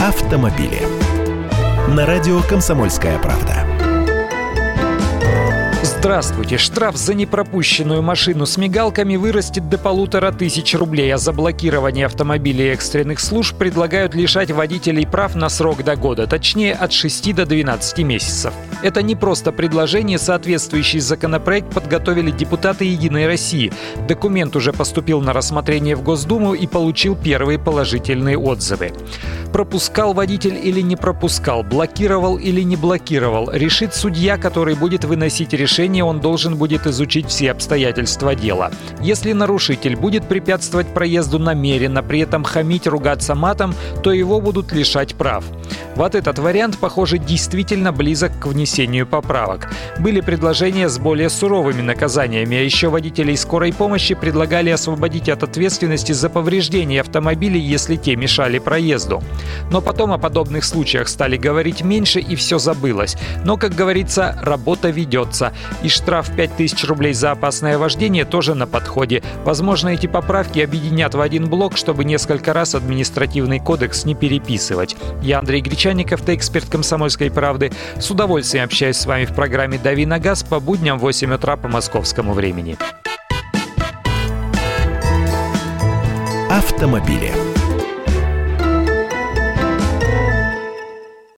автомобили. На радио «Комсомольская правда». Здравствуйте. Штраф за непропущенную машину с мигалками вырастет до полутора тысяч рублей, а за блокирование автомобилей экстренных служб предлагают лишать водителей прав на срок до года, точнее от 6 до 12 месяцев. Это не просто предложение, соответствующий законопроект подготовили депутаты «Единой России». Документ уже поступил на рассмотрение в Госдуму и получил первые положительные отзывы. Пропускал водитель или не пропускал, блокировал или не блокировал, решит судья, который будет выносить решение, он должен будет изучить все обстоятельства дела. Если нарушитель будет препятствовать проезду намеренно, при этом хамить, ругаться матом, то его будут лишать прав. Вот этот вариант, похоже, действительно близок к внесению поправок. Были предложения с более суровыми наказаниями, а еще водителей скорой помощи предлагали освободить от ответственности за повреждение автомобилей, если те мешали проезду. Но потом о подобных случаях стали говорить меньше и все забылось. Но, как говорится, работа ведется. И штраф 5000 рублей за опасное вождение тоже на подходе. Возможно, эти поправки объединят в один блок, чтобы несколько раз административный кодекс не переписывать. Я Андрей ты эксперт «Комсомольской правды». С удовольствием общаюсь с вами в программе «Дави на газ» по будням в 8 утра по московскому времени. Автомобили.